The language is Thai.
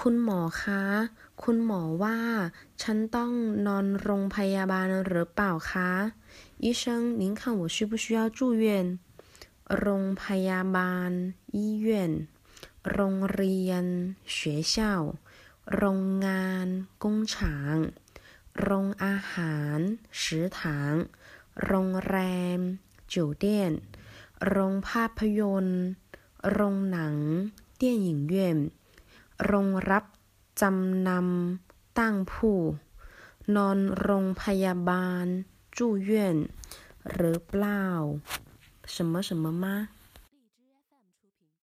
คุณหมอคะ คุณหมอว่า ฉันต้องนอนโรงพยาบาลหรือเปล่าคะ医生您看我需不需要住院โรงพยาบาล医院โรงเรียน学校โรงงาน工厂โรงอาหาร食堂โรงแรม酒店โรงภาพยนตร์โรงหนัง电影院โ รงรับจำนำตั้งผู้นอนโรงพยาบาล住院หรือเปล่า什么什么吗